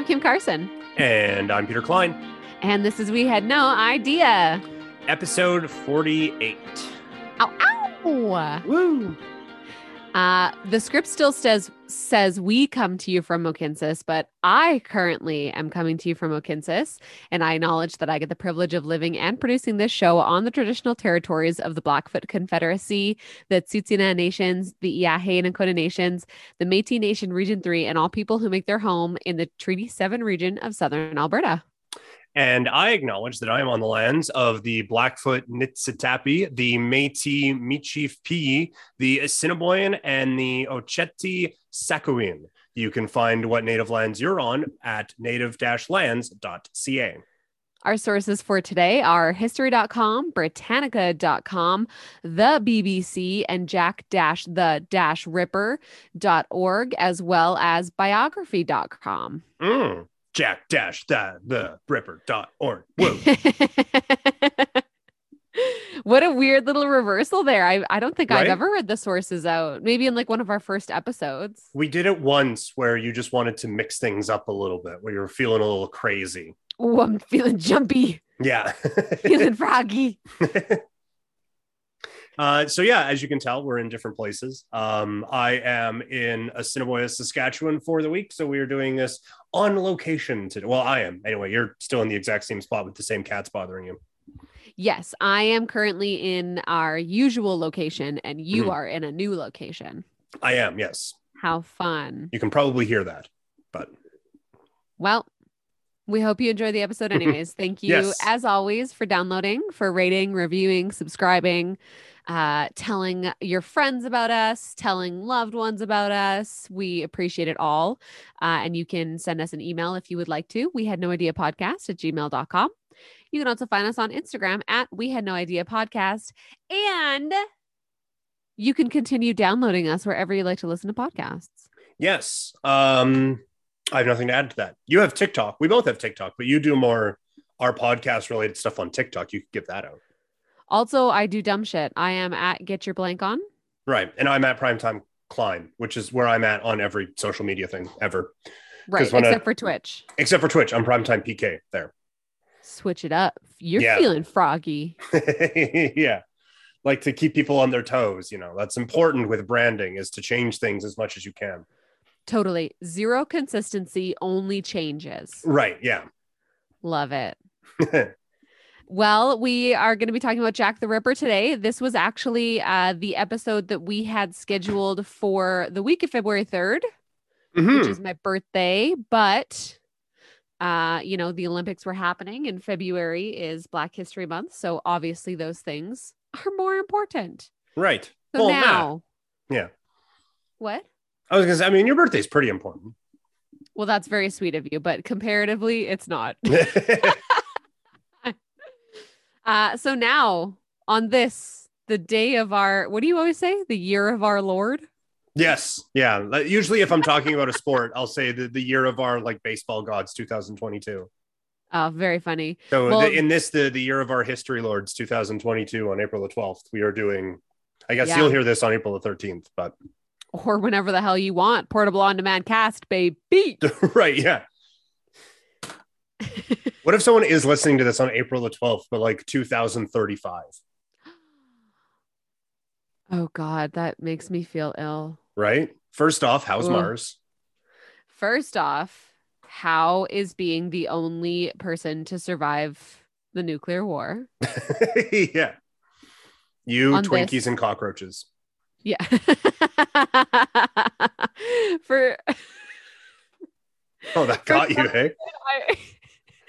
I'm Kim Carson. And I'm Peter Klein. And this is We Had No Idea. Episode 48. Ow, ow. Woo! Uh, the script still says says we come to you from Mohkinstsis, but I currently am coming to you from Mohkinstsis, and I acknowledge that I get the privilege of living and producing this show on the traditional territories of the Blackfoot Confederacy, the Tsuut'ina Nations, the Iahe and Nakota Nations, the Métis Nation Region Three, and all people who make their home in the Treaty Seven region of Southern Alberta. And I acknowledge that I am on the lands of the Blackfoot Nitsitapi, the Métis Michif Pee, the Assiniboine, and the Oceti Sakowin. You can find what native lands you're on at native-lands.ca. Our sources for today are history.com, britannica.com, the BBC, and jack-the-ripper.org, as well as biography.com. Mm jack dash that the ripper dot org. Whoa. what a weird little reversal there. I, I don't think right? I've ever read the sources out. Maybe in like one of our first episodes. We did it once where you just wanted to mix things up a little bit, where you were feeling a little crazy. Oh, I'm feeling jumpy. Yeah. feeling froggy. Uh, so yeah, as you can tell, we're in different places. Um, I am in Assiniboia, Saskatchewan for the week, so we are doing this on location today. Well, I am anyway. You're still in the exact same spot with the same cats bothering you. Yes, I am currently in our usual location, and you mm-hmm. are in a new location. I am. Yes. How fun! You can probably hear that, but well, we hope you enjoy the episode anyways. Thank you, yes. as always, for downloading, for rating, reviewing, subscribing uh, telling your friends about us, telling loved ones about us. We appreciate it all. Uh, and you can send us an email if you would like to. We had no idea podcast at gmail.com. You can also find us on Instagram at We Had No Idea Podcast. And you can continue downloading us wherever you like to listen to podcasts. Yes. Um, I have nothing to add to that. You have TikTok. We both have TikTok, but you do more our podcast related stuff on TikTok. You could give that out. Also, I do dumb shit. I am at Get Your Blank On. Right. And I'm at Primetime Climb, which is where I'm at on every social media thing ever. Right. Except I, for Twitch. Except for Twitch. I'm Primetime PK there. Switch it up. You're yeah. feeling froggy. yeah. Like to keep people on their toes, you know, that's important with branding is to change things as much as you can. Totally. Zero consistency, only changes. Right. Yeah. Love it. Well, we are going to be talking about Jack the Ripper today. This was actually uh, the episode that we had scheduled for the week of February 3rd, mm-hmm. which is my birthday. But, uh, you know, the Olympics were happening and February is Black History Month. So obviously those things are more important. Right. So well, now. Yeah. What? I was going to say, I mean, your birthday is pretty important. Well, that's very sweet of you, but comparatively, it's not. Uh, so now on this, the day of our, what do you always say? The year of our Lord? Yes. Yeah. Usually, if I'm talking about a sport, I'll say the, the year of our like baseball gods, 2022. Oh, very funny. So well, the, in this, the the year of our history lords, 2022, on April the 12th, we are doing. I guess yeah. you'll hear this on April the 13th, but or whenever the hell you want. Portable on demand cast, baby. right. Yeah. What if someone is listening to this on April the 12th, but like 2035? Oh God, that makes me feel ill. Right? First off, how's Ugh. Mars? First off, how is being the only person to survive the nuclear war? yeah. You, on Twinkies, this. and cockroaches. Yeah. For Oh, that got you, hey? I,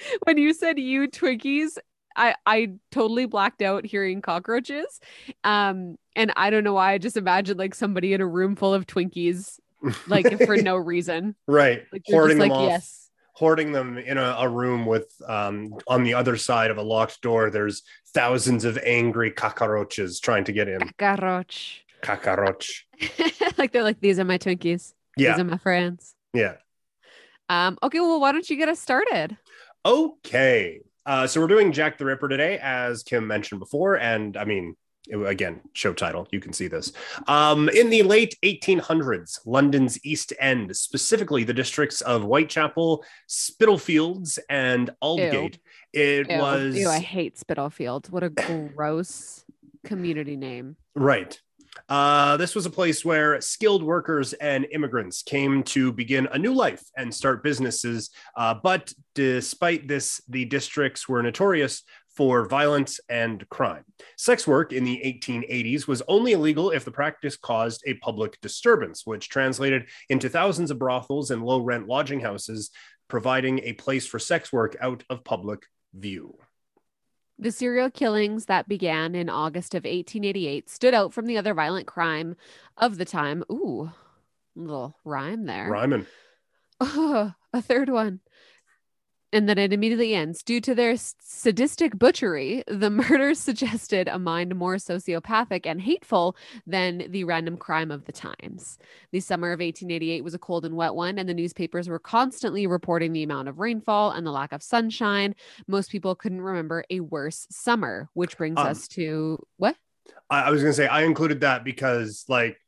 when you said you Twinkies, I I totally blacked out hearing cockroaches. Um, and I don't know why I just imagined like somebody in a room full of Twinkies, like for no reason. Right. Like, hoarding them like, off. Yes. Hoarding them in a, a, room with um on the other side of a locked door, there's thousands of angry cockroaches trying to get in. Cockroach. Cockroach. like they're like, these are my Twinkies. Yeah. These are my friends. Yeah. Um, okay, well, why don't you get us started? Okay. Uh, so we're doing Jack the Ripper today, as Kim mentioned before. And I mean, again show title you can see this um, in the late 1800s london's east end specifically the districts of whitechapel spitalfields and aldgate Ew. it Ew. was Ew, i hate spitalfields what a gross community name right uh, this was a place where skilled workers and immigrants came to begin a new life and start businesses. Uh, but despite this, the districts were notorious for violence and crime. Sex work in the 1880s was only illegal if the practice caused a public disturbance, which translated into thousands of brothels and low rent lodging houses, providing a place for sex work out of public view. The serial killings that began in August of 1888 stood out from the other violent crime of the time. Ooh, little rhyme there. Rhyming. Oh, a third one and then it immediately ends. Due to their sadistic butchery, the murders suggested a mind more sociopathic and hateful than the random crime of the times. The summer of 1888 was a cold and wet one, and the newspapers were constantly reporting the amount of rainfall and the lack of sunshine. Most people couldn't remember a worse summer, which brings um, us to what? I, I was going to say, I included that because, like,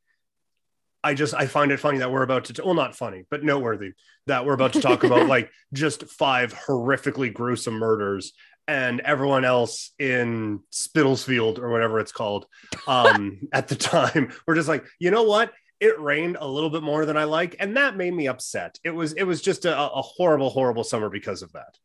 I just I find it funny that we're about to t- well not funny but noteworthy that we're about to talk about like just five horrifically gruesome murders and everyone else in Spittlesfield or whatever it's called um at the time. We're just like you know what? It rained a little bit more than I like and that made me upset. It was it was just a, a horrible horrible summer because of that.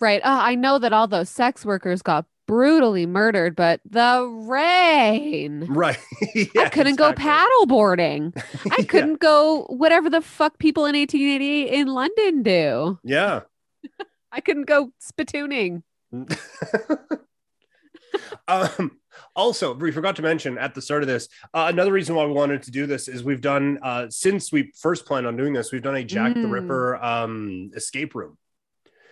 Right. Uh, I know that all those sex workers got brutally murdered, but the rain. Right. yeah, I couldn't exactly. go paddle boarding. I couldn't yeah. go whatever the fuck people in 1888 in London do. Yeah. I couldn't go spitooning. um also we forgot to mention at the start of this uh, another reason why we wanted to do this is we've done uh since we first planned on doing this we've done a jack mm. the ripper um escape room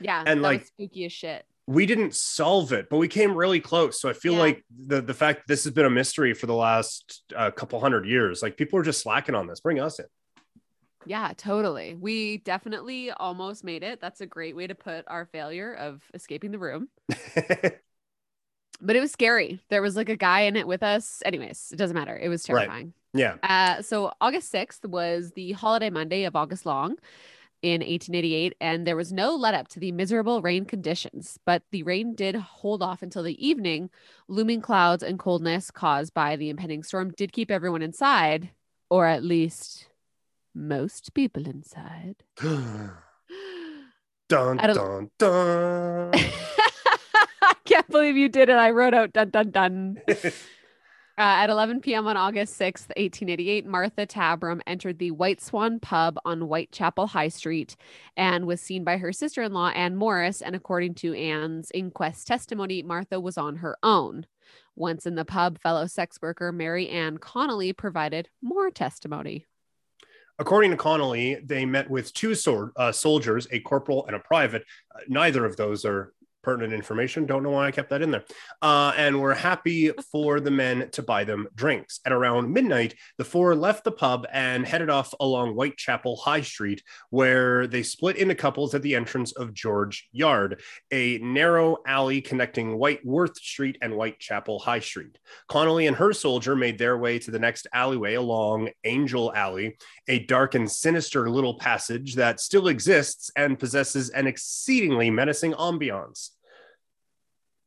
yeah and like spooky as shit we didn't solve it, but we came really close. So I feel yeah. like the the fact that this has been a mystery for the last uh, couple hundred years, like people are just slacking on this. Bring us in. Yeah, totally. We definitely almost made it. That's a great way to put our failure of escaping the room. but it was scary. There was like a guy in it with us. Anyways, it doesn't matter. It was terrifying. Right. Yeah. Uh, so August 6th was the holiday Monday of August Long in 1888, and there was no let up to the miserable rain conditions. But the rain did hold off until the evening. Looming clouds and coldness caused by the impending storm did keep everyone inside, or at least most people inside. dun, dun, dun. I can't believe you did it. I wrote out dun, dun, dun. Uh, at 11 p.m. on August 6th, 1888, Martha Tabram entered the White Swan pub on Whitechapel High Street and was seen by her sister in law, Anne Morris. And according to Anne's inquest testimony, Martha was on her own. Once in the pub, fellow sex worker Mary Ann Connolly provided more testimony. According to Connolly, they met with two sword, uh, soldiers, a corporal and a private. Uh, neither of those are pertinent information. Don't know why I kept that in there. Uh, and we're happy for the men to buy them drinks. At around midnight, the four left the pub and headed off along Whitechapel High Street, where they split into couples at the entrance of George Yard, a narrow alley connecting Wentworth Street and Whitechapel High Street. Connolly and her soldier made their way to the next alleyway along Angel Alley, a dark and sinister little passage that still exists and possesses an exceedingly menacing ambiance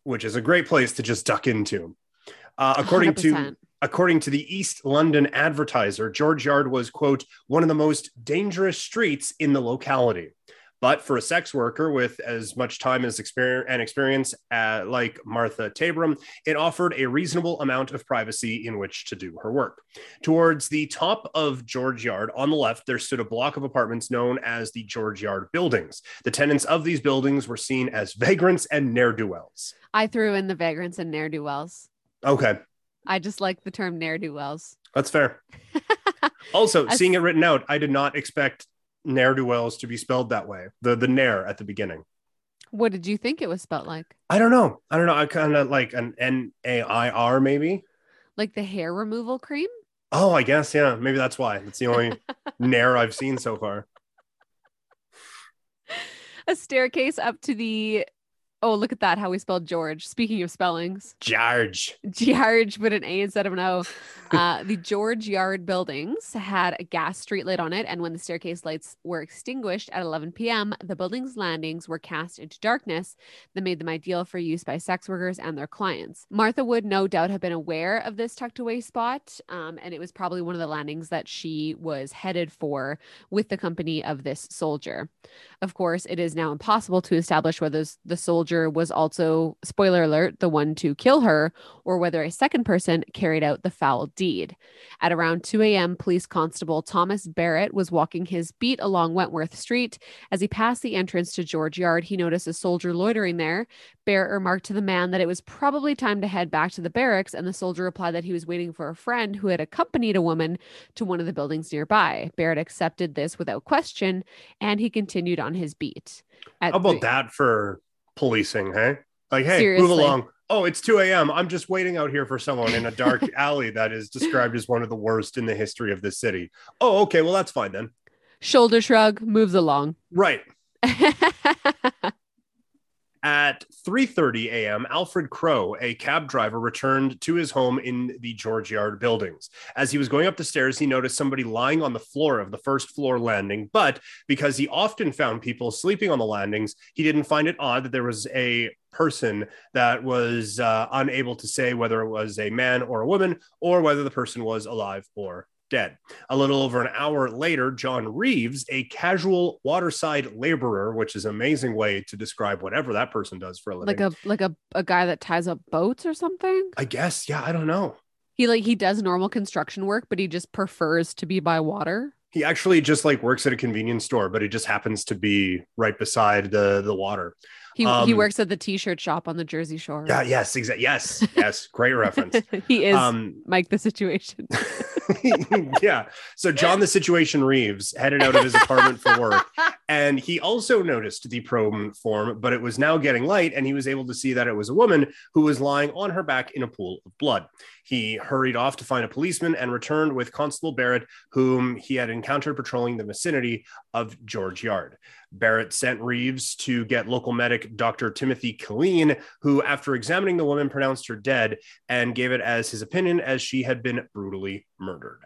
which is a great place to just duck into. Uh, according 100%. to according to the East London Advertiser, George Yard was quote one of the most dangerous streets in the locality. But for a sex worker with as much time as experience and experience uh, like Martha Tabram, it offered a reasonable amount of privacy in which to do her work. Towards the top of George Yard, on the left, there stood a block of apartments known as the George Yard buildings. The tenants of these buildings were seen as vagrants and ne'er do wells. I threw in the vagrants and ne'er do wells. Okay. I just like the term ne'er do wells. That's fair. also, seeing it written out, I did not expect ne'er do wells to be spelled that way. The the nair at the beginning. What did you think it was spelled like? I don't know. I don't know. I kind of like an N A I R maybe. Like the hair removal cream? Oh, I guess yeah. Maybe that's why. It's the only nair I've seen so far. A staircase up to the Oh, look at that. How we spelled George. Speaking of spellings, George. George with an A instead of an O. Uh, the George Yard buildings had a gas street lit on it. And when the staircase lights were extinguished at 11 p.m., the building's landings were cast into darkness that made them ideal for use by sex workers and their clients. Martha would no doubt have been aware of this tucked away spot. Um, and it was probably one of the landings that she was headed for with the company of this soldier. Of course, it is now impossible to establish whether the soldier was also, spoiler alert, the one to kill her, or whether a second person carried out the foul deed. At around 2 a.m., police constable Thomas Barrett was walking his beat along Wentworth Street. As he passed the entrance to George Yard, he noticed a soldier loitering there. Barrett remarked to the man that it was probably time to head back to the barracks, and the soldier replied that he was waiting for a friend who had accompanied a woman to one of the buildings nearby. Barrett accepted this without question, and he continued on his beat. How about th- that for policing, hey? Like, hey, Seriously. move along. Oh, it's 2 a.m. I'm just waiting out here for someone in a dark alley that is described as one of the worst in the history of this city. Oh, okay. Well, that's fine then. Shoulder shrug, moves along. Right. At 3:30 a.m., Alfred Crow, a cab driver, returned to his home in the George Yard buildings. As he was going up the stairs, he noticed somebody lying on the floor of the first floor landing, but because he often found people sleeping on the landings, he didn't find it odd that there was a person that was uh, unable to say whether it was a man or a woman or whether the person was alive or dead. A little over an hour later, John Reeves, a casual waterside laborer, which is an amazing way to describe whatever that person does for a living. Like a like a, a guy that ties up boats or something? I guess. Yeah, I don't know. He like he does normal construction work, but he just prefers to be by water. He actually just like works at a convenience store, but he just happens to be right beside the the water. He um, he works at the t-shirt shop on the Jersey Shore. Yeah, yes, exactly. Yes, yes, great reference. he is um, Mike the Situation. yeah. So John the Situation Reeves headed out of his apartment for work, and he also noticed the probe form, but it was now getting light, and he was able to see that it was a woman who was lying on her back in a pool of blood. He hurried off to find a policeman and returned with Constable Barrett, whom he had encountered patrolling the vicinity of George Yard. Barrett sent Reeves to get local medic Dr. Timothy Killeen, who, after examining the woman, pronounced her dead and gave it as his opinion as she had been brutally murdered.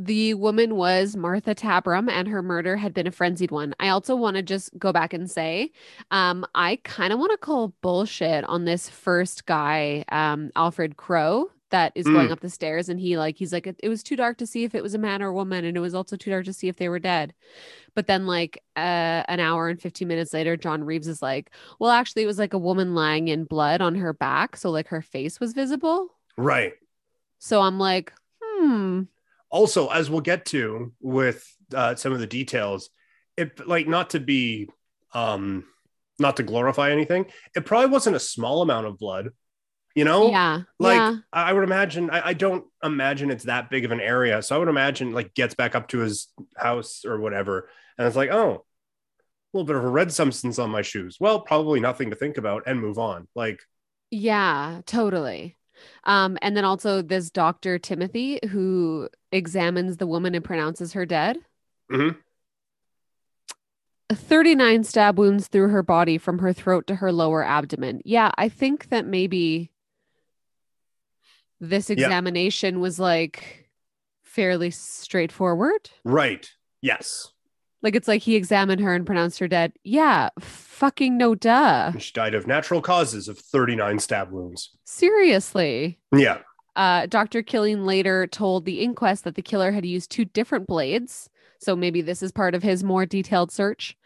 The woman was Martha Tabram, and her murder had been a frenzied one. I also want to just go back and say, um, I kind of want to call bullshit on this first guy, um, Alfred Crow, that is mm. going up the stairs and he like he's like it, was too dark to see if it was a man or a woman and it was also too dark to see if they were dead. But then like uh, an hour and 15 minutes later john reeves is like well actually it was like a woman lying in blood on her back so like her face was visible. Right. So i'm like hmm. Also as we'll get to with uh, some of the details it like not to be um not to glorify anything it probably wasn't a small amount of blood you know yeah like yeah. i would imagine I, I, don't imagine it's that big of an area so i would imagine like gets back up to his house or whatever and it's like oh a little bit of a red substance on my shoes well probably nothing to think about and move on like yeah totally um and then also this dr timothy who examines the woman and pronounces her dead mm-hmm. 39 stab wounds through her body from her throat to her lower abdomen. Yeah, I think that maybe this examination yeah. was like fairly straightforward. Right. Yes. Like it's like he examined her and pronounced her dead. Yeah, fucking no duh. She died of natural causes of 39 stab wounds. Seriously. Yeah. Uh, Dr. Killeen later told the inquest that the killer had used two different blades. So maybe this is part of his more detailed search.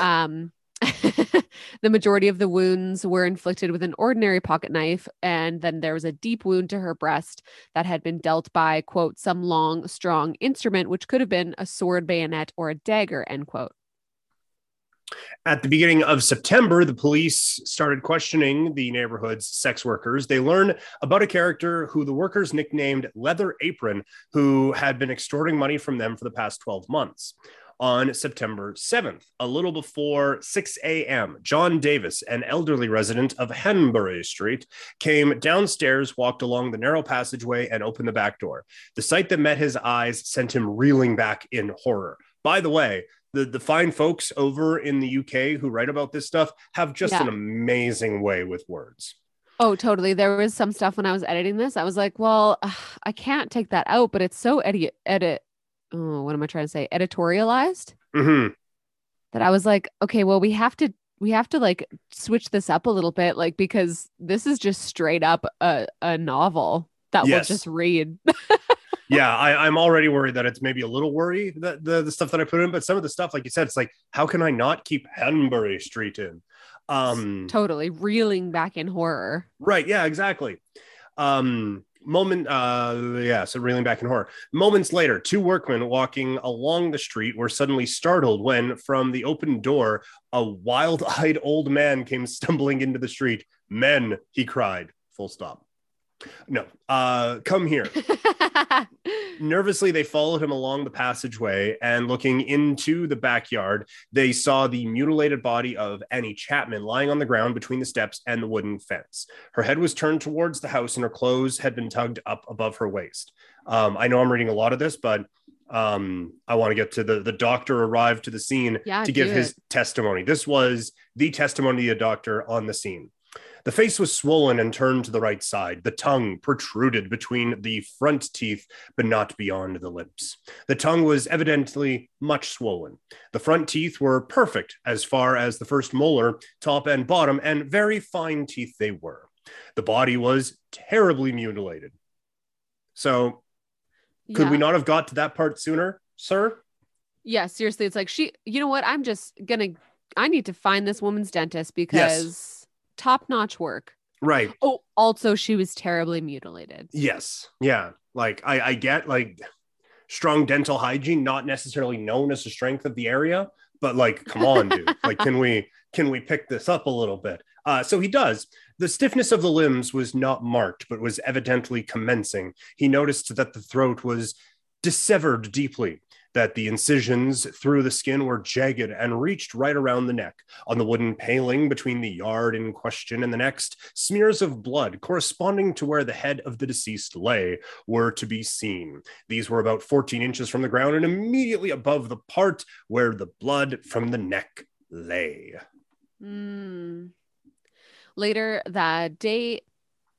Um, the majority of the wounds were inflicted with an ordinary pocket knife, and then there was a deep wound to her breast that had been dealt by, quote, some long, strong instrument, which could have been a sword, bayonet, or a dagger, end quote. At the beginning of September, the police started questioning the neighborhood's sex workers. They learned about a character who the workers nicknamed Leather Apron, who had been extorting money from them for the past 12 months on September 7th, a little before 6 a.m. John Davis, an elderly resident of Hanbury Street, came downstairs, walked along the narrow passageway, and opened the back door. The sight that met his eyes sent him reeling back in horror. By the way, the the fine folks over in the UK who write about this stuff have just yeah. an amazing way with words. Oh, totally. There was some stuff when I was editing this. I was like, well, uh, I can't take that out, but it's so edit edit. Oh, what am I trying to say? Editorialized. Mm-hmm. That I was like, okay, well, we have to we have to like switch this up a little bit, like because this is just straight up a, a novel that yes. we'll just read. yeah, I, am already worried that it's maybe a little worry that the, the stuff that I put in, but some of the stuff, like you said, it's like, how can I not keep Hanbury Street in? Um, totally reeling back in horror. Right. Yeah, exactly. Um, moment uh yeah so reeling back in horror. Moments later two workmen walking along the street were suddenly startled when from the open door a wild-eyed old man came stumbling into the street. Men he cried full stop no, uh, come here. Nervously, they followed him along the passageway and looking into the backyard, they saw the mutilated body of Annie Chapman lying on the ground between the steps and the wooden fence. Her head was turned towards the house and her clothes had been tugged up above her waist. Um, I know I'm reading a lot of this, but um, I want to get to the the doctor arrived to the scene yeah, to give his testimony. This was the testimony of the doctor on the scene. The face was swollen and turned to the right side. The tongue protruded between the front teeth, but not beyond the lips. The tongue was evidently much swollen. The front teeth were perfect as far as the first molar, top and bottom, and very fine teeth they were. The body was terribly mutilated. So, could yeah. we not have got to that part sooner, sir? Yeah, seriously. It's like she, you know what? I'm just gonna, I need to find this woman's dentist because. Yes top notch work. Right. Oh, also, she was terribly mutilated. Yes. Yeah. Like, I, I get like strong dental hygiene, not necessarily known as the strength of the area, but like, come on, dude. like, can we, can we pick this up a little bit? Uh, so he does. The stiffness of the limbs was not marked, but was evidently commencing. He noticed that the throat was dissevered deeply that the incisions through the skin were jagged and reached right around the neck. On the wooden paling between the yard in question and the next, smears of blood corresponding to where the head of the deceased lay were to be seen. These were about 14 inches from the ground and immediately above the part where the blood from the neck lay. Mm. Later that day,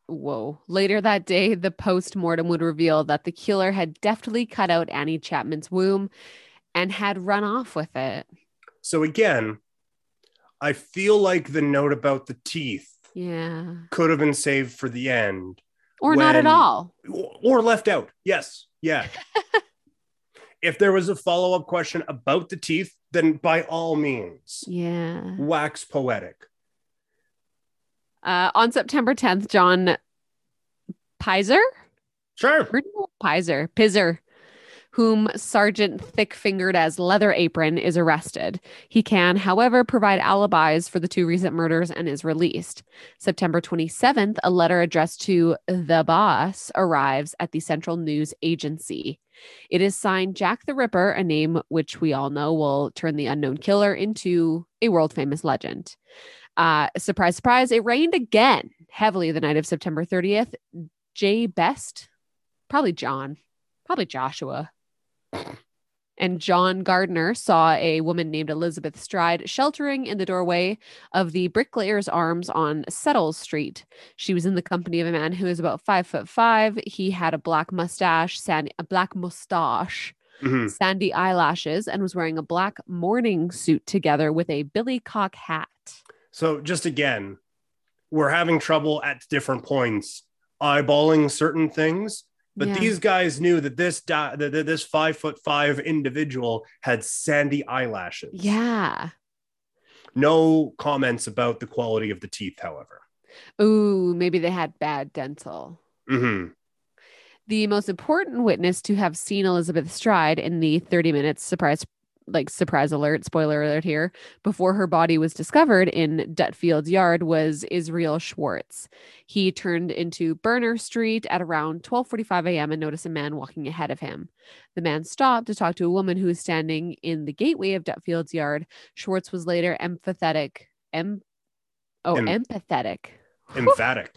Whoa. Later that day, the post mortem would reveal that the killer had deftly cut out Annie Chapman's womb and had run off with it. So again, I feel like the note about the teeth yeah could have been saved for the end or when, not at all or left out. Yes. Yeah. if there was a follow-up question about the teeth, then by all means. Yeah. Wax poetic. Uh, on September 10th, John Pizer? Sure. Pizer. Pizer whom Sergeant Thick fingered as Leather Apron is arrested. He can, however, provide alibis for the two recent murders and is released. September 27th, a letter addressed to the boss arrives at the Central News Agency. It is signed Jack the Ripper, a name which we all know will turn the unknown killer into a world famous legend. Uh, surprise, surprise, it rained again heavily the night of September 30th. Jay Best, probably John, probably Joshua. And John Gardner saw a woman named Elizabeth Stride sheltering in the doorway of the Bricklayer's Arms on Settles Street. She was in the company of a man who was about five foot five. He had a black mustache, sandy, a black mustache, mm-hmm. sandy eyelashes, and was wearing a black morning suit together with a billycock hat. So just again, we're having trouble at different points eyeballing certain things. But yeah. these guys knew that this that this five foot five individual had sandy eyelashes. Yeah. No comments about the quality of the teeth, however. Ooh, maybe they had bad dental. Mm-hmm. The most important witness to have seen Elizabeth Stride in the 30 minutes surprise like surprise alert, spoiler alert here, before her body was discovered in Dutfield's yard was Israel Schwartz. He turned into Berner Street at around 12:45 a.m. and noticed a man walking ahead of him. The man stopped to talk to a woman who was standing in the gateway of Dutfield's yard. Schwartz was later empathetic. Em- oh, em- empathetic. Emphatic.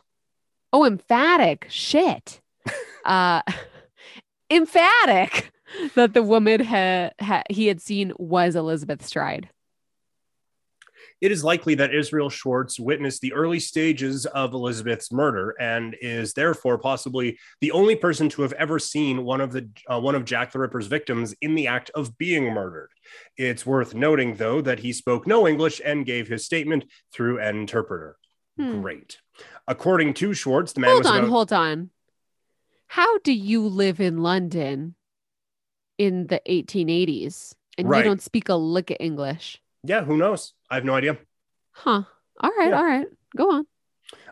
oh, emphatic. Shit. uh emphatic that the woman ha, ha, he had seen was Elizabeth Stride it is likely that Israel Schwartz witnessed the early stages of Elizabeth's murder and is therefore possibly the only person to have ever seen one of the uh, one of Jack the Ripper's victims in the act of being murdered. It's worth noting, though, that he spoke no English and gave his statement through an interpreter. Hmm. Great. According to Schwartz, the man hold on, about- hold on. How do you live in London in the 1880s and right. you don't speak a lick of English? Yeah, who knows? I have no idea. Huh. All right. Yeah. All right. Go on.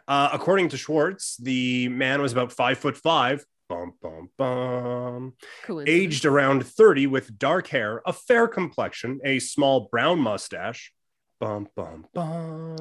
Uh, according to Schwartz, the man was about five foot five, bum, bum, bum, aged around 30 with dark hair, a fair complexion, a small brown mustache. Bum, bum, bum.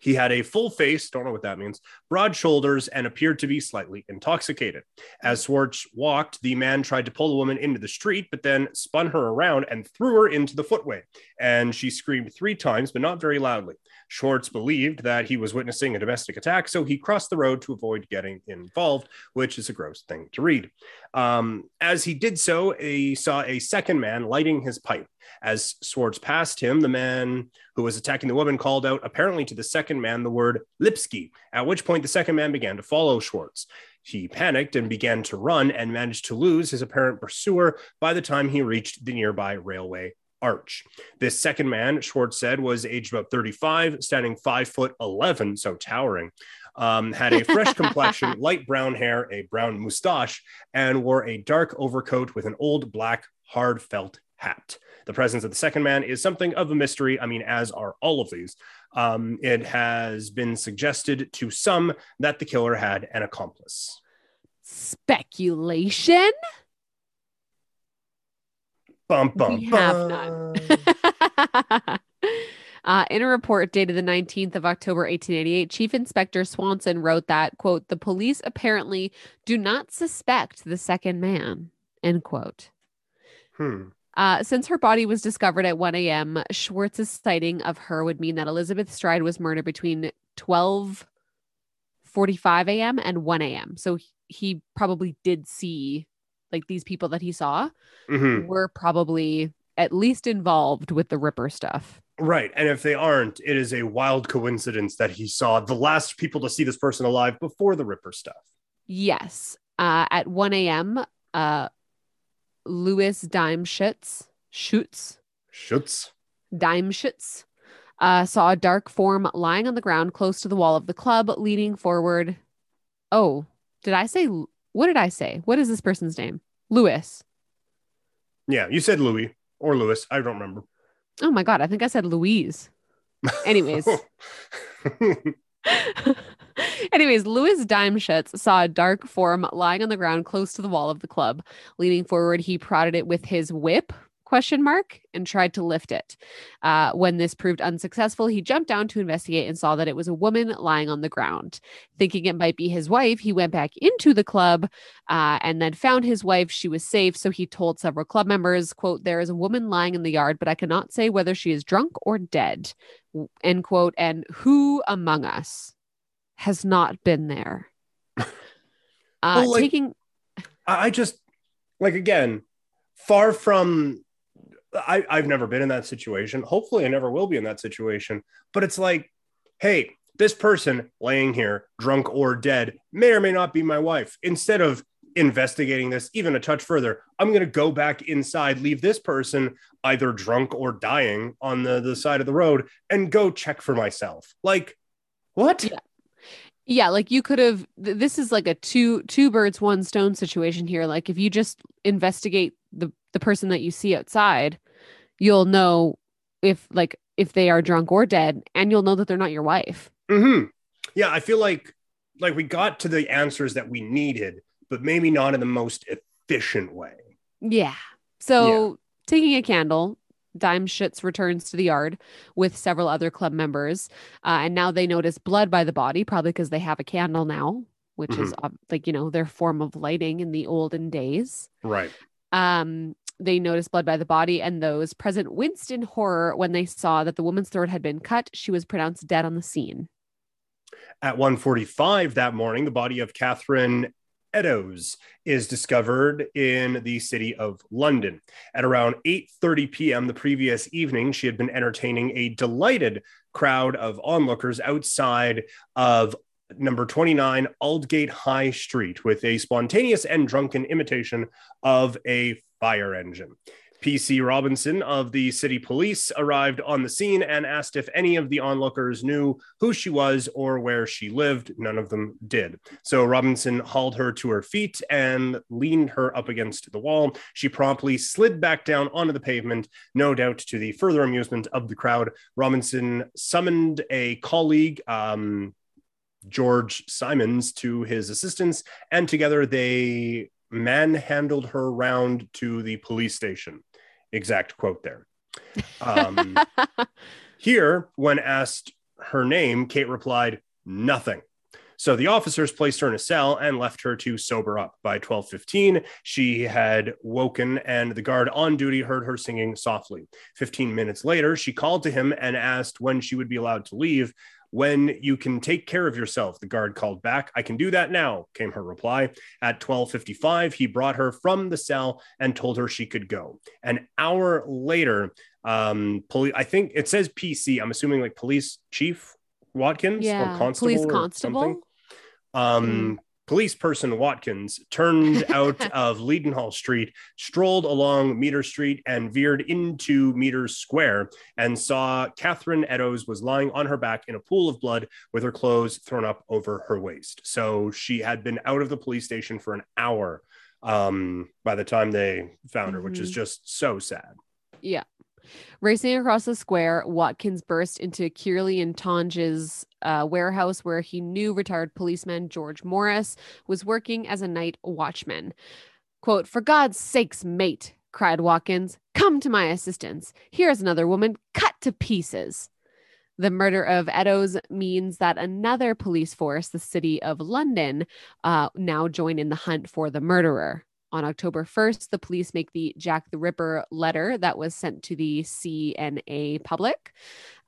He had a full face, don't know what that means, broad shoulders, and appeared to be slightly intoxicated. As Schwartz walked, the man tried to pull the woman into the street, but then spun her around and threw her into the footway. And she screamed three times, but not very loudly. Schwartz believed that he was witnessing a domestic attack, so he crossed the road to avoid getting involved, which is a gross thing to read. Um, as he did so, he saw a second man lighting his pipe. As Schwartz passed him, the man who was attacking the woman called out, apparently to the second man, the word Lipski, at which point the second man began to follow Schwartz. He panicked and began to run and managed to lose his apparent pursuer by the time he reached the nearby railway arch. This second man, Schwartz said, was aged about 35, standing five foot 11, so towering. Um, had a fresh complexion, light brown hair, a brown moustache, and wore a dark overcoat with an old black hard felt hat. The presence of the second man is something of a mystery. I mean, as are all of these. Um, it has been suggested to some that the killer had an accomplice. Speculation? Bum, bum, we have none. Uh, in a report dated the 19th of October 1888, Chief Inspector Swanson wrote that, quote, the police apparently do not suspect the second man, end quote. Hmm. Uh, since her body was discovered at 1 a.m., Schwartz's sighting of her would mean that Elizabeth Stride was murdered between 12 45 a.m. and 1 a.m. So he probably did see like these people that he saw mm-hmm. were probably at least involved with the Ripper stuff. Right. And if they aren't, it is a wild coincidence that he saw the last people to see this person alive before the Ripper stuff. Yes. Uh, at 1 a.m., uh, Louis Diemschutz, Schutz, Schutz, Diemschutz, uh, saw a dark form lying on the ground close to the wall of the club, leaning forward. Oh, did I say, what did I say? What is this person's name? Louis. Yeah, you said Louis or Louis. I don't remember. Oh my God. I think I said Louise. Anyways. Anyways, Louis Diemschutz saw a dark form lying on the ground close to the wall of the club. Leaning forward, he prodded it with his whip, question mark and tried to lift it. Uh, when this proved unsuccessful he jumped down to investigate and saw that it was a woman lying on the ground. Thinking it might be his wife he went back into the club uh, and then found his wife. She was safe so he told several club members quote there is a woman lying in the yard but i cannot say whether she is drunk or dead end quote. And who among us has not been there uh, well, like, taking i just like again far from I, I've never been in that situation. Hopefully, I never will be in that situation. But it's like, hey, this person laying here, drunk or dead, may or may not be my wife. Instead of investigating this even a touch further, I'm going to go back inside, leave this person either drunk or dying on the, the side of the road, and go check for myself. Like, what? Yeah. Yeah, like you could have th- this is like a two two birds one stone situation here. Like if you just investigate the the person that you see outside, you'll know if like if they are drunk or dead and you'll know that they're not your wife mm-hmm. yeah i feel like like we got to the answers that we needed but maybe not in the most efficient way yeah so yeah. taking a candle Diemschutz returns to the yard with several other club members, uh, and now they notice blood by the body, probably because they have a candle now, which mm-hmm. is uh, like you know their form of lighting in the olden days. Right. Um, they noticed blood by the body, and those present winced in horror when they saw that the woman's throat had been cut. She was pronounced dead on the scene. At 1:45 that morning, the body of Catherine Eddowes is discovered in the city of London. At around 8:30 p.m. the previous evening, she had been entertaining a delighted crowd of onlookers outside of number 29 Aldgate High Street with a spontaneous and drunken imitation of a fire engine. PC Robinson of the city police arrived on the scene and asked if any of the onlookers knew who she was or where she lived. None of them did. So Robinson hauled her to her feet and leaned her up against the wall. She promptly slid back down onto the pavement, no doubt to the further amusement of the crowd. Robinson summoned a colleague, um, George Simmons, to his assistance, and together they manhandled her round to the police station. Exact quote there. Um, here, when asked her name, Kate replied, nothing. So the officers placed her in a cell and left her to sober up. By 12:15, she had woken and the guard on duty heard her singing softly. 15 minutes later, she called to him and asked when she would be allowed to leave when you can take care of yourself. The guard called back i can do that now came her reply. At 12:55 he brought her from the cell and told her she could go. An hour later um police i think it says pc i'm assuming like police chief watkins yeah, or constable police constable? um mm police person Watkins turned out of Leadenhall Street, strolled along Mitre Street, and veered into Mitres Square and saw Catherine Eddowes was lying on her back in a pool of blood with her clothes thrown up over her waist. So she had been out of the police station for an hour um, by the time they found her, mm-hmm. which is mm-hmm. just so sad. Yeah. Racing across the square, Watkins burst into Kearley and Tonge's uh, warehouse where he knew retired policeman George Morris was working as a night watchman. Quote, For God's sakes, mate, cried Watkins, come to my assistance. Here's another woman cut to pieces. The murder of Eddowes means that another police force, the city of London, uh, now join in the hunt for the murderer. On October 1st, the police make the Jack the Ripper letter that was sent to the CNA public.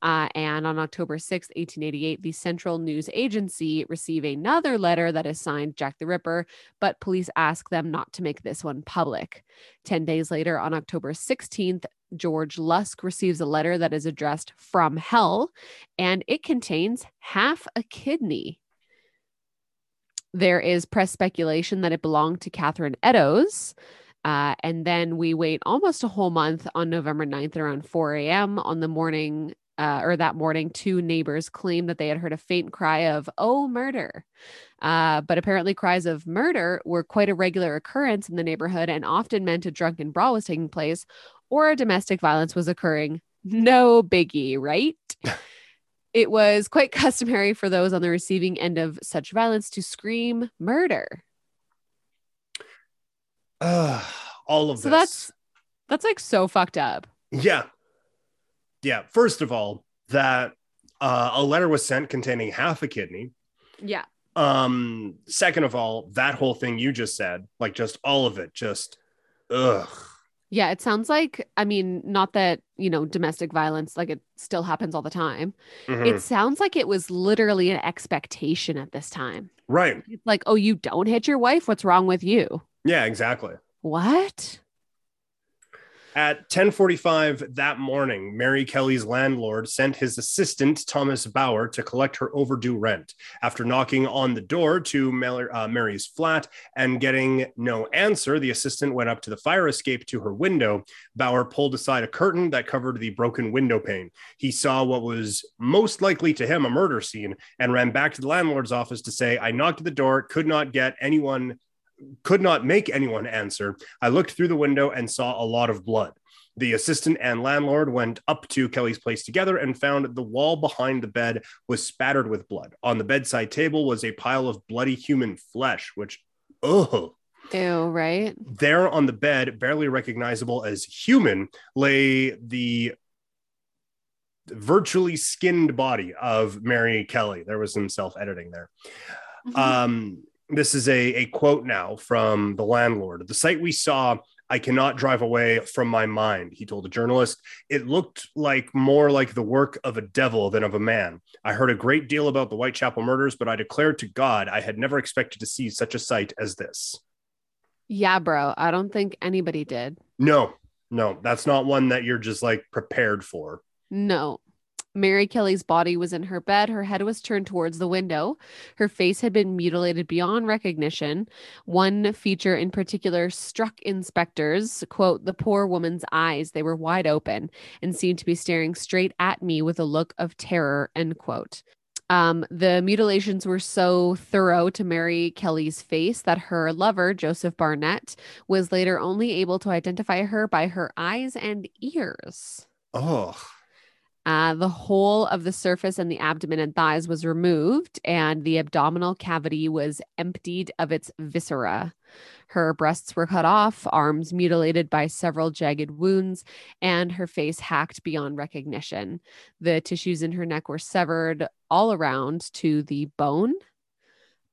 Uh, and on October 6, 1888, the Central News Agency receive another letter that is signed Jack the Ripper, but police ask them not to make this one public. 10 days later, on October 16th, George Lusk receives a letter that is addressed from hell, and it contains half a kidney. There is press speculation that it belonged to Catherine Eddowes. Uh, and then we wait almost a whole month on November 9th around 4 a.m. on the morning uh, or that morning, two neighbors claimed that they had heard a faint cry of, oh, murder. Uh, but apparently, cries of murder were quite a regular occurrence in the neighborhood and often meant a drunken brawl was taking place or a domestic violence was occurring. No biggie, right? It was quite customary for those on the receiving end of such violence to scream murder. Uh, all of so this. that's that's like so fucked up. Yeah. Yeah. First of all, that uh, a letter was sent containing half a kidney. Yeah. Um, second of all, that whole thing you just said, like just all of it, just ugh. Yeah, it sounds like, I mean, not that, you know, domestic violence, like it still happens all the time. Mm-hmm. It sounds like it was literally an expectation at this time. Right. It's like, oh, you don't hit your wife? What's wrong with you? Yeah, exactly. What? At 10:45 that morning, Mary Kelly's landlord sent his assistant Thomas Bowyer to collect her overdue rent. After knocking on the door to uh, Mary's flat and getting no answer, the assistant went up to the fire escape to her window. Bauer pulled aside a curtain that covered the broken window pane. He saw what was most likely to him a murder scene and ran back to the landlord's office to say, "I knocked at the door, could not get anyone could not make anyone answer. I looked through the window and saw a lot of blood. The assistant and landlord went up to Kelly's place together and found the wall behind the bed was spattered with blood. On the bedside table was a pile of bloody human flesh, which, ugh. Ew, right? There on the bed, barely recognizable as human, lay the virtually skinned body of Mary Kelly. There was some self editing there. Mm-hmm. Um, this is a, a quote now from the landlord. The sight we saw I cannot drive away from my mind, he told a journalist. It looked like more like the work of a devil than of a man. I heard a great deal about the Whitechapel murders, but I declared to God I had never expected to see such a sight as this. Yeah, bro. I don't think anybody did. No, no, that's not one that you're just like prepared for. No. Mary Kelly's body was in her bed. Her head was turned towards the window. Her face had been mutilated beyond recognition. One feature in particular struck inspectors, quote, the poor woman's eyes, they were wide open and seemed to be staring straight at me with a look of terror, end quote. Um, the mutilations were so thorough to Mary Kelly's face that her lover, Joseph Barnett, was later only able to identify her by her eyes and ears. Oh. Uh, the whole of the surface and the abdomen and thighs was removed, and the abdominal cavity was emptied of its viscera. Her breasts were cut off, arms mutilated by several jagged wounds, and her face hacked beyond recognition. The tissues in her neck were severed all around to the bone.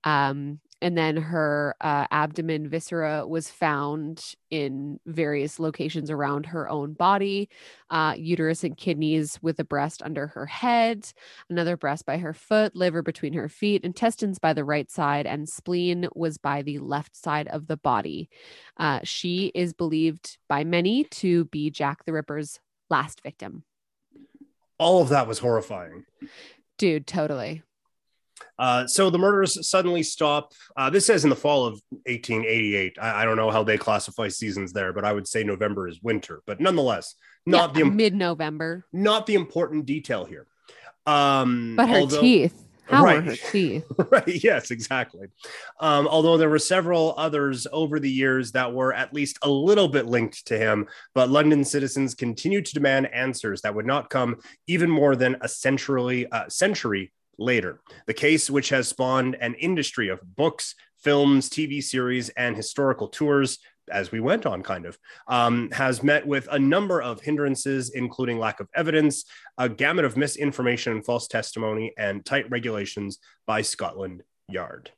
Um, and then her uh, abdomen viscera was found in various locations around her own body uh, uterus and kidneys with a breast under her head another breast by her foot liver between her feet intestines by the right side and spleen was by the left side of the body. Uh, she is believed by many to be jack the ripper's last victim. All of that was horrifying. Dude totally uh, so the murders suddenly stop. Uh, this says in the fall of 1888. I, I, don't know how they classify seasons there, but I would say November is winter. But nonetheless, not yeah, the mid-November. Not the important detail here. Um, but her although, teeth. How right. her teeth? right. Yes, exactly. Um, although there were several others over the years that were at least a little bit linked to him, but London citizens continued to demand answers that would not come even more than a century, uh, century later. The case, which has spawned an industry of books, films, TV series, and historical tours, as we went on, kind of, um, has met with a number of hindrances, including lack of evidence, a gamut of misinformation and false testimony, and tight regulations by Scotland Yard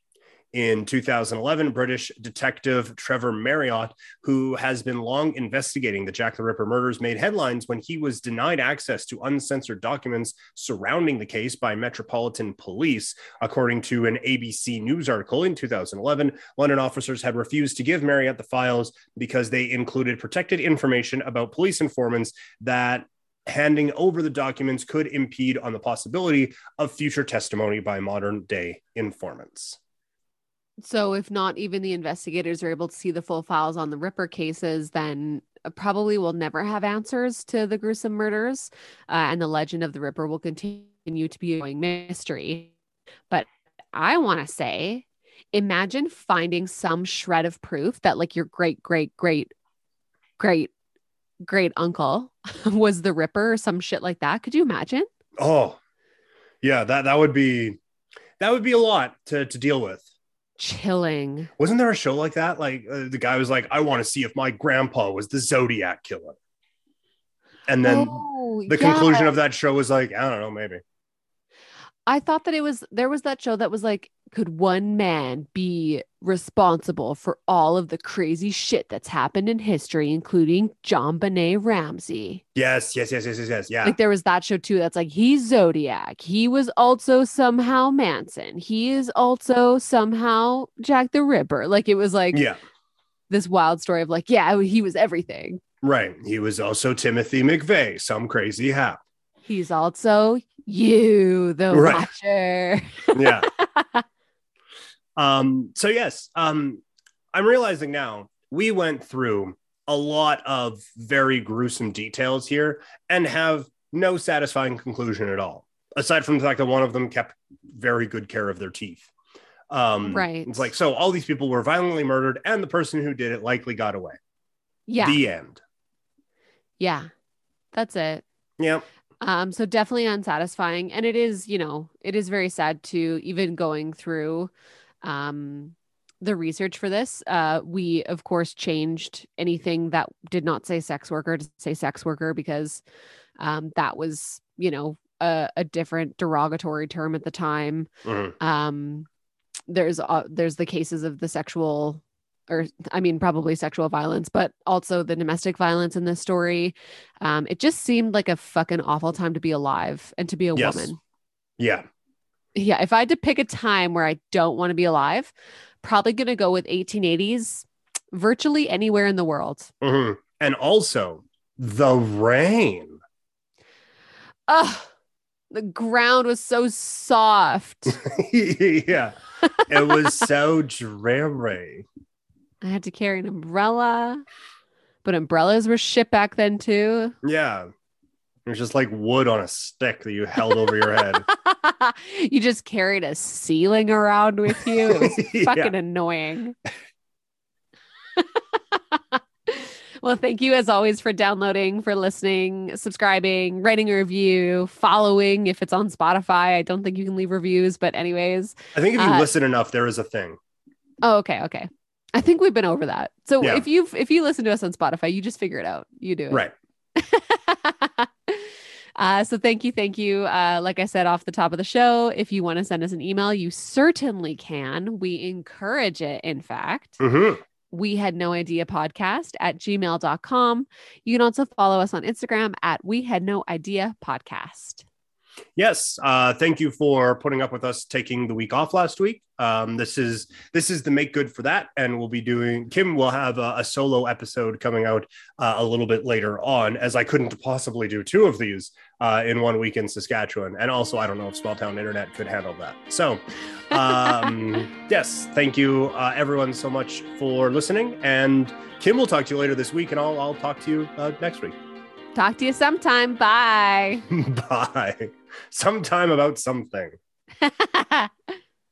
in 2011, British detective Trevor Marriott, who has been long investigating the Jack the Ripper murders, made headlines when he was denied access to uncensored documents surrounding the case by Metropolitan Police. According to an ABC News article in 2011, London officers had refused to give Marriott the files because they included protected information about police informants that handing over the documents could impede on the possibility of future testimony by modern day informants. So, if not even the investigators are able to see the full files on the Ripper cases, then uh, probably will never have answers to the gruesome murders, uh, and the legend of the Ripper will continue to be a mystery. But I want to say, imagine finding some shred of proof that, like, your great, great, great, great, great uncle was the Ripper or some shit like that. Could you imagine? Oh, yeah that that would be that would be a lot to to deal with chilling. Wasn't there a show like that? Like uh, the guy was like, I want to see if my grandpa was the Zodiac killer. And then oh, the yeah. conclusion of that show was like, I don't know, maybe. I thought that it was there was that show that was like, could one man be responsible for all of the crazy shit that's happened in history, including JonBenét Ramsey? Yes, yes, yes, yes, yes, yes. Yeah. Like there was that show too that's like he's Zodiac. He was also somehow Manson. He is also somehow Jack the Ripper. Like it was like yeah. this wild story of like, yeah, he was everything. Right. He was also Timothy McVeigh, some crazy how. He's also you, the right. watcher. yeah. Um, so yes, um, I'm realizing now we went through a lot of very gruesome details here and have no satisfying conclusion at all, aside from the fact that one of them kept very good care of their teeth. Um, right. It's like, so all these people were violently murdered, and the person who did it likely got away. Yeah. The end. Yeah. That's it. Yep. Um, so definitely unsatisfying. And it is, you know, it is very sad to even going through um the research for this. Uh, we of course changed anything that did not say sex worker to say sex worker because um that was, you know, a, a different derogatory term at the time. Mm-hmm. Um there's uh, there's the cases of the sexual or I mean, probably sexual violence, but also the domestic violence in this story. Um, it just seemed like a fucking awful time to be alive and to be a yes. woman. Yeah. Yeah. If I had to pick a time where I don't want to be alive, probably going to go with 1880s, virtually anywhere in the world. Mm-hmm. And also the rain. Ugh. The ground was so soft. yeah. It was so dreary. I had to carry an umbrella, but umbrellas were shit back then too. Yeah. It was just like wood on a stick that you held over your head. you just carried a ceiling around with you. It was fucking annoying. well, thank you as always for downloading, for listening, subscribing, writing a review, following if it's on Spotify. I don't think you can leave reviews, but anyways. I think if you uh, listen enough, there is a thing. Oh, okay, okay. I think we've been over that. So yeah. if you if you listen to us on Spotify, you just figure it out. You do it. Right. uh, so thank you, thank you. Uh, like I said off the top of the show, if you want to send us an email, you certainly can. We encourage it, in fact. Mm-hmm we had no idea podcast at gmail.com. You can also follow us on Instagram at we had no idea podcast. Yes, uh, thank you for putting up with us taking the week off last week. Um, this is this is the make good for that, and we'll be doing. Kim will have a, a solo episode coming out uh, a little bit later on, as I couldn't possibly do two of these uh, in one week in Saskatchewan, and also I don't know if Small Town Internet could handle that. So, um, yes, thank you uh, everyone so much for listening, and Kim will talk to you later this week, and I'll I'll talk to you uh, next week. Talk to you sometime. Bye. Bye. Sometime about something.